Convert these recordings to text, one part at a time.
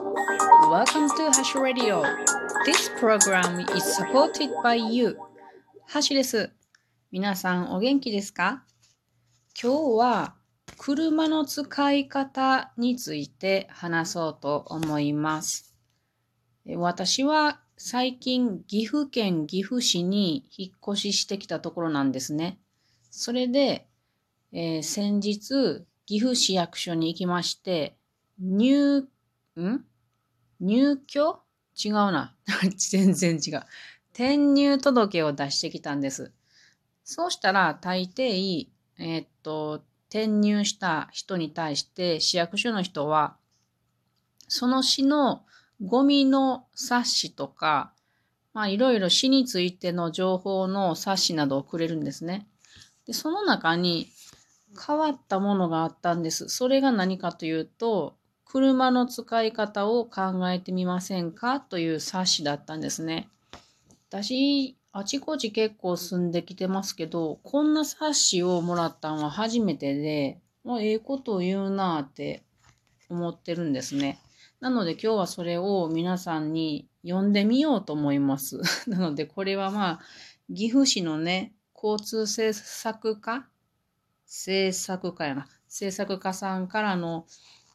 Welcome to Hash Radio. This program is supported by you. ハシです。皆さんお元気ですか？今日は車の使い方について話そうと思います。私は最近岐阜県岐阜市に引っ越ししてきたところなんですね。それで、えー、先日岐阜市役所に行きまして、入、ん？入居？違うな。全然違う。転入届を出してきたんです。そうしたら大抵、え、っと、転入した人に対して市役所の人は、その市のゴミの冊子とか、まあいろいろ市についての情報の冊子などをくれるんですね。で、その中に変わったものがあったんです。それが何かというと、車の使い方を考えてみませんかという冊子だったんですね。私、あちこち結構住んできてますけど、こんな冊子をもらったのは初めてで、もうええことを言うなって思ってるんですね。なので今日はそれを皆さんに読んでみようと思います。なのでこれはまあ、岐阜市のね、交通政策課？政策課やな。政策課さんからの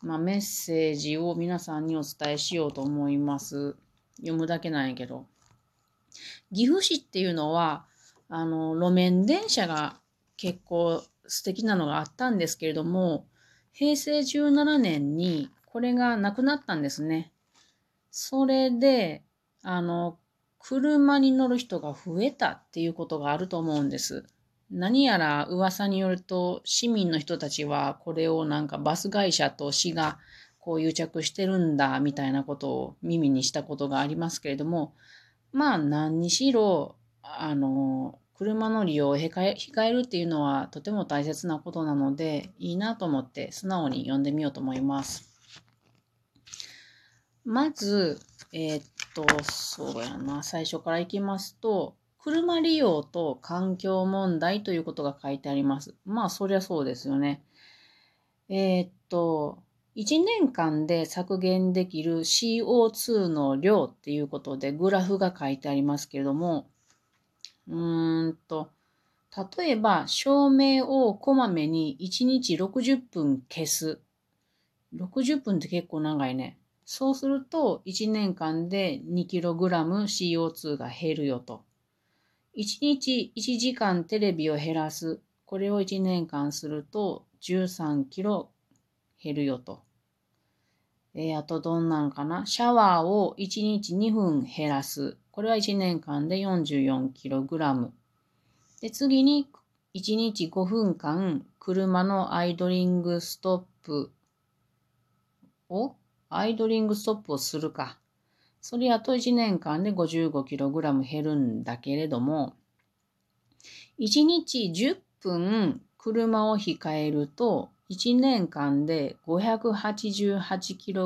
まあ、メッセージを皆さんにお伝えしようと思います。読むだけなんやけど。岐阜市っていうのは、あの、路面電車が結構素敵なのがあったんですけれども、平成17年にこれがなくなったんですね。それで、あの、車に乗る人が増えたっていうことがあると思うんです。何やら噂によると市民の人たちはこれをなんかバス会社と市がこう癒着してるんだみたいなことを耳にしたことがありますけれどもまあ何にしろあの車の利用を控え控えるっていうのはとても大切なことなのでいいなと思って素直に読んでみようと思います。まず、えー、っと、そうやな、最初からいきますと、車利用と環境問題ということが書いてあります。まあ、そりゃそうですよね。えー、っと、1年間で削減できる CO2 の量っていうことでグラフが書いてありますけれども、うーんと、例えば照明をこまめに1日60分消す。60分って結構長いね。そうすると1年間で 2kg CO2 が減るよと。1日1時間テレビを減らす。これを1年間すると13キロ減るよと。えー、あとどんなんかな？シャワーを1日2分減らす。これは1年間で44キログラム。で、次に1日5分間車のアイドリングストップを、アイドリングストップをするか。それやと1年間で 55kg 減るんだけれども、1日10分車を控えると、1年間で 588kg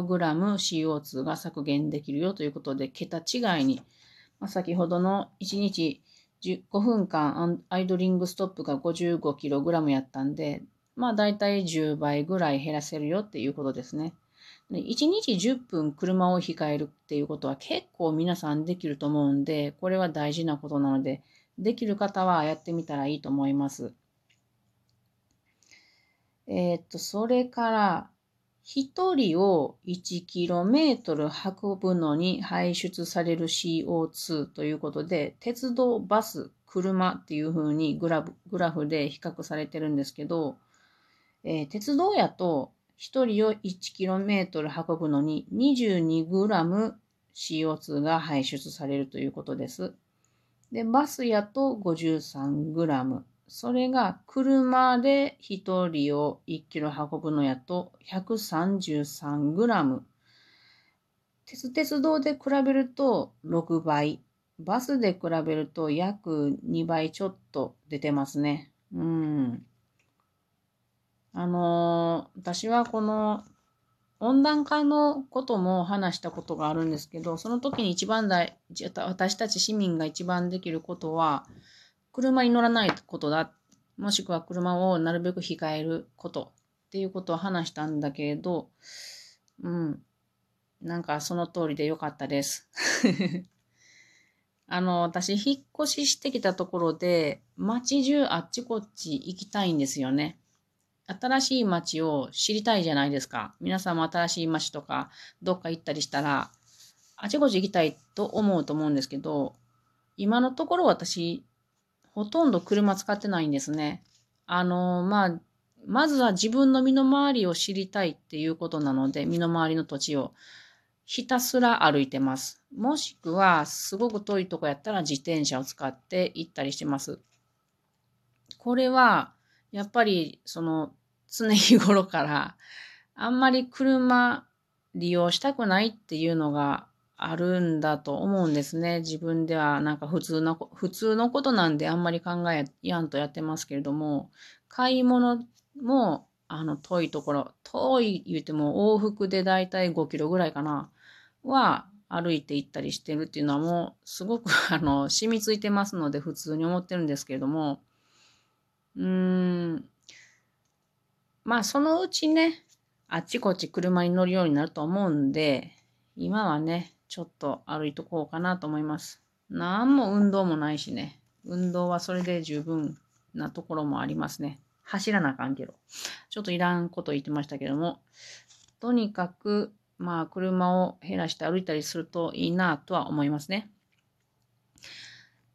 CO2 が削減できるよということで、桁違いに、まあ、先ほどの1日5分間アイドリングストップが 55kg やったんで、まあ大体10倍ぐらい減らせるよっていうことですね。1日10分車を控えるっていうことは結構皆さんできると思うんで、これは大事なことなので、できる方はやってみたらいいと思います。えー、っと、それから、1人を 1km 運ぶのに排出される CO2 ということで、鉄道、バス、車っていうふうにグラフグラフで比較されてるんですけど、えー、鉄道やと1人を 1km 運ぶのに 22g CO2 が排出されるということです。で、バスやと 53g。それが車で1人を 1km 運ぶのやと 133g。鉄鉄道で比べると6倍。バスで比べると約2倍ちょっと出てますね。うん。あのー、私はこの温暖化のことも話したことがあるんですけど、その時に一番大、私たち市民が一番できることは、車に乗らないことだ。もしくは車をなるべく控えることっていうことを話したんだけれど、うん。なんかその通りでよかったです。あの、私、引っ越ししてきたところで、街中あっちこっち行きたいんですよね。新しい街を知りたいじゃないですか。皆さんも新しい街とか、どっか行ったりしたら、あちこち行きたいと思うと思うんですけど、今のところ私、ほとんど車使ってないんですね。あの、まあ、まずは自分の身の回りを知りたいっていうことなので、身の回りの土地をひたすら歩いてます。もしくは、すごく遠いとこやったら自転車を使って行ったりしてます。これは、やっぱり、その、常日頃から、あんまり車利用したくないっていうのがあるんだと思うんですね。自分ではなんか普通の、普通のことなんであんまり考えやんとやってますけれども、買い物も、あの、遠いところ、遠い言うても往復でだいたい5キロぐらいかな、は歩いて行ったりしてるっていうのはもうすごく あの、染みついてますので普通に思ってるんですけれども、うーん、まあそのうちね、あっちこっち車に乗るようになると思うんで、今はね、ちょっと歩いとこうかなと思います。なんも運動もないしね。運動はそれで十分なところもありますね。走らなあかんけど。ちょっといらんこと言ってましたけども。とにかく、まあ、車を減らして歩いたりするといいなとは思いますね。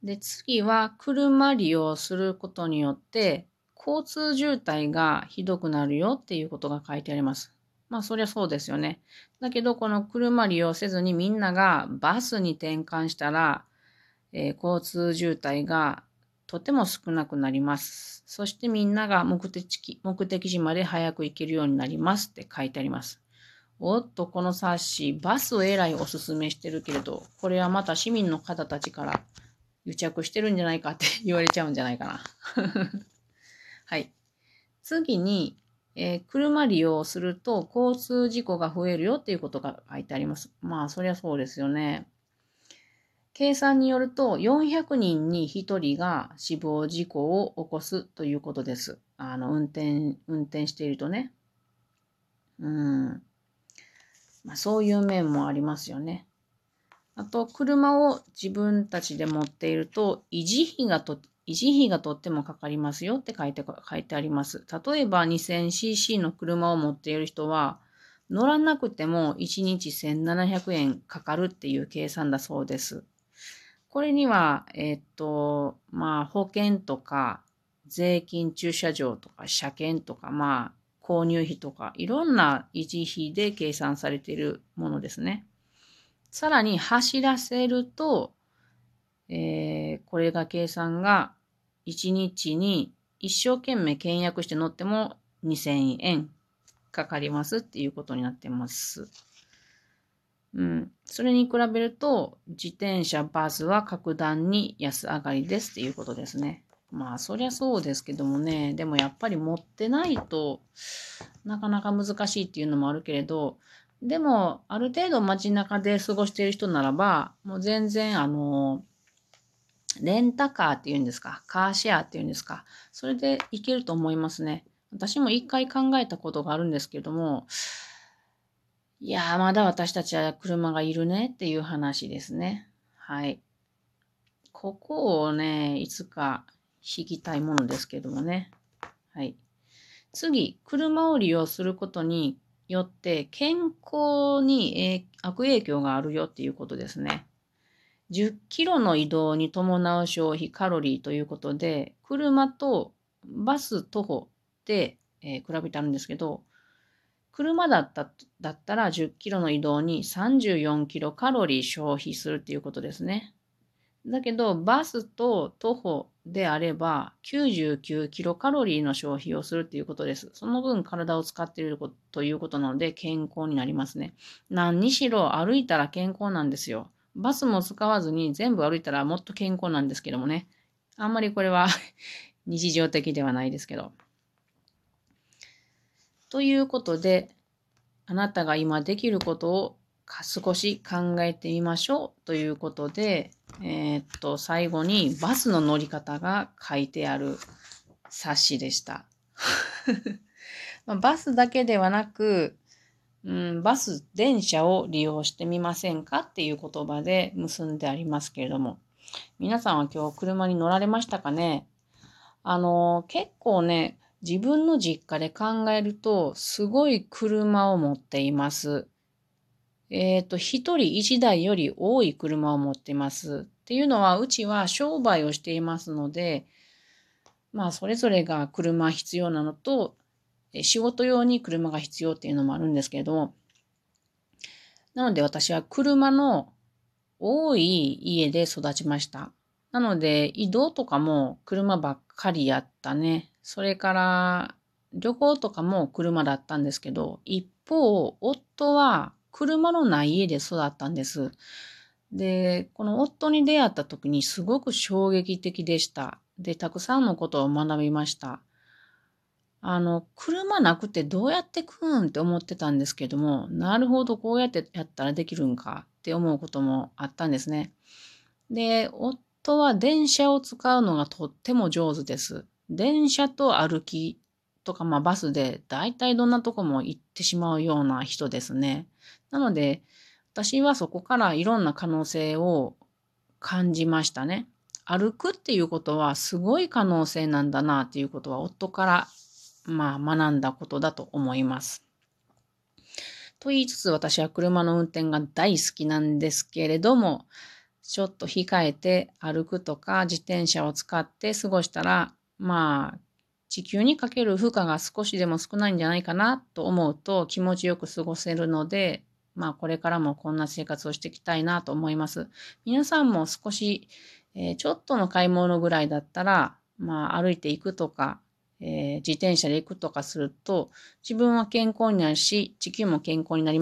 で、次は、車利用することによって、交通渋滞がひどくなるよっていうことが書いてあります。まあ、そりゃそうですよね。だけど、この車利用せずにみんながバスに転換したら、えー、交通渋滞がとても少なくなります。そしてみんなが目的目的地まで早く行けるようになりますって書いてあります。おっと、この冊子、バスをえらいおすすめしてるけれど、これはまた市民の方たちから癒着してるんじゃないかって言われちゃうんじゃないかな。はい。次に、えー、車利用すると交通事故が増えるよっていうことが書いてあります。まあ、そりゃそうですよね。計算によると400人に1人が死亡事故を起こすということです。あの、運転、運転しているとね。うん。まあ、そういう面もありますよね。あと、車を自分たちで持っていると、維持費がと、維持費がとってもかかりますよって書いて、書いてあります。例えば 2000cc の車を持っている人は、乗らなくても1日1700円かかるっていう計算だそうです。これには、えっと、まあ、保険とか、税金駐車場とか、車検とか、まあ、購入費とか、いろんな維持費で計算されているものですね。さらに走らせると、えー、これが計算が1日に一生懸命倹約して乗っても2000円かかりますっていうことになってます。うん。それに比べると、自転車、バスは格段に安上がりですっていうことですね。まあ、そりゃそうですけどもね、でもやっぱり持ってないとなかなか難しいっていうのもあるけれど、でも、ある程度街中で過ごしている人ならば、もう全然、あの、レンタカーっていうんですか、カーシェアっていうんですか、それで行けると思いますね。私も一回考えたことがあるんですけども、いやー、まだ私たちは車がいるねっていう話ですね。はい。ここをね、いつか引きたいものですけどもね。はい。次、車を利用することによって健康に悪影響があるよっていうことですね。10キロの移動に伴う消費カロリーということで、車とバス、徒歩で、えー、比べてあるんですけど、車だっただったら10キロの移動に34キロカロリー消費するっていうことですね。だけど、バスと徒歩であれば99キロカロリーの消費をするっていうことです。その分体を使っているということなので健康になりますね。何にしろ歩いたら健康なんですよ。バスも使わずに全部歩いたらもっと健康なんですけどもね。あんまりこれは 日常的ではないですけど。ということで、あなたが今できることを少し考えてみましょうということで、えー、っと、最後にバスの乗り方が書いてある冊子でした。バスだけではなく、うん、バス、電車を利用してみませんかっていう言葉で結んでありますけれども、皆さんは今日車に乗られましたかね？あの、結構ね、自分の実家で考えると、すごい車を持っています。えっ、ー、と、一人一台より多い車を持っています。っていうのは、うちは商売をしていますので、まあ、それぞれが車必要なのと、で仕事用に車が必要っていうのもあるんですけれど、なので私は車の多い家で育ちました。なので移動とかも車ばっかりやったね。それから旅行とかも車だったんですけど、一方、夫は車のない家で育ったんです。で、この夫に出会った時にすごく衝撃的でした。で、たくさんのことを学びました。あの、車なくてどうやって食うんって思ってたんですけども、なるほど、こうやってやったらできるんかって思うこともあったんですね。で、夫は電車を使うのがとっても上手です。電車と歩きとか、まあバスで大体どんなとこも行ってしまうような人ですね。なので、私はそこからいろんな可能性を感じましたね。歩くっていうことはすごい可能性なんだなっていうことは夫からまあ、学んだことだと思います。と言いつつ私は車の運転が大好きなんですけれども、ちょっと控えて歩くとか自転車を使って過ごしたら、まあ、地球にかける負荷が少しでも少ないんじゃないかなと思うと気持ちよく過ごせるので、まあこれからもこんな生活をしていきたいなと思います。皆さんも少し、えー、ちょっとの買い物ぐらいだったら、まあ歩いていくとか、えー、自転車で行くとかすると、自分は健康になるし、地球も健康になります。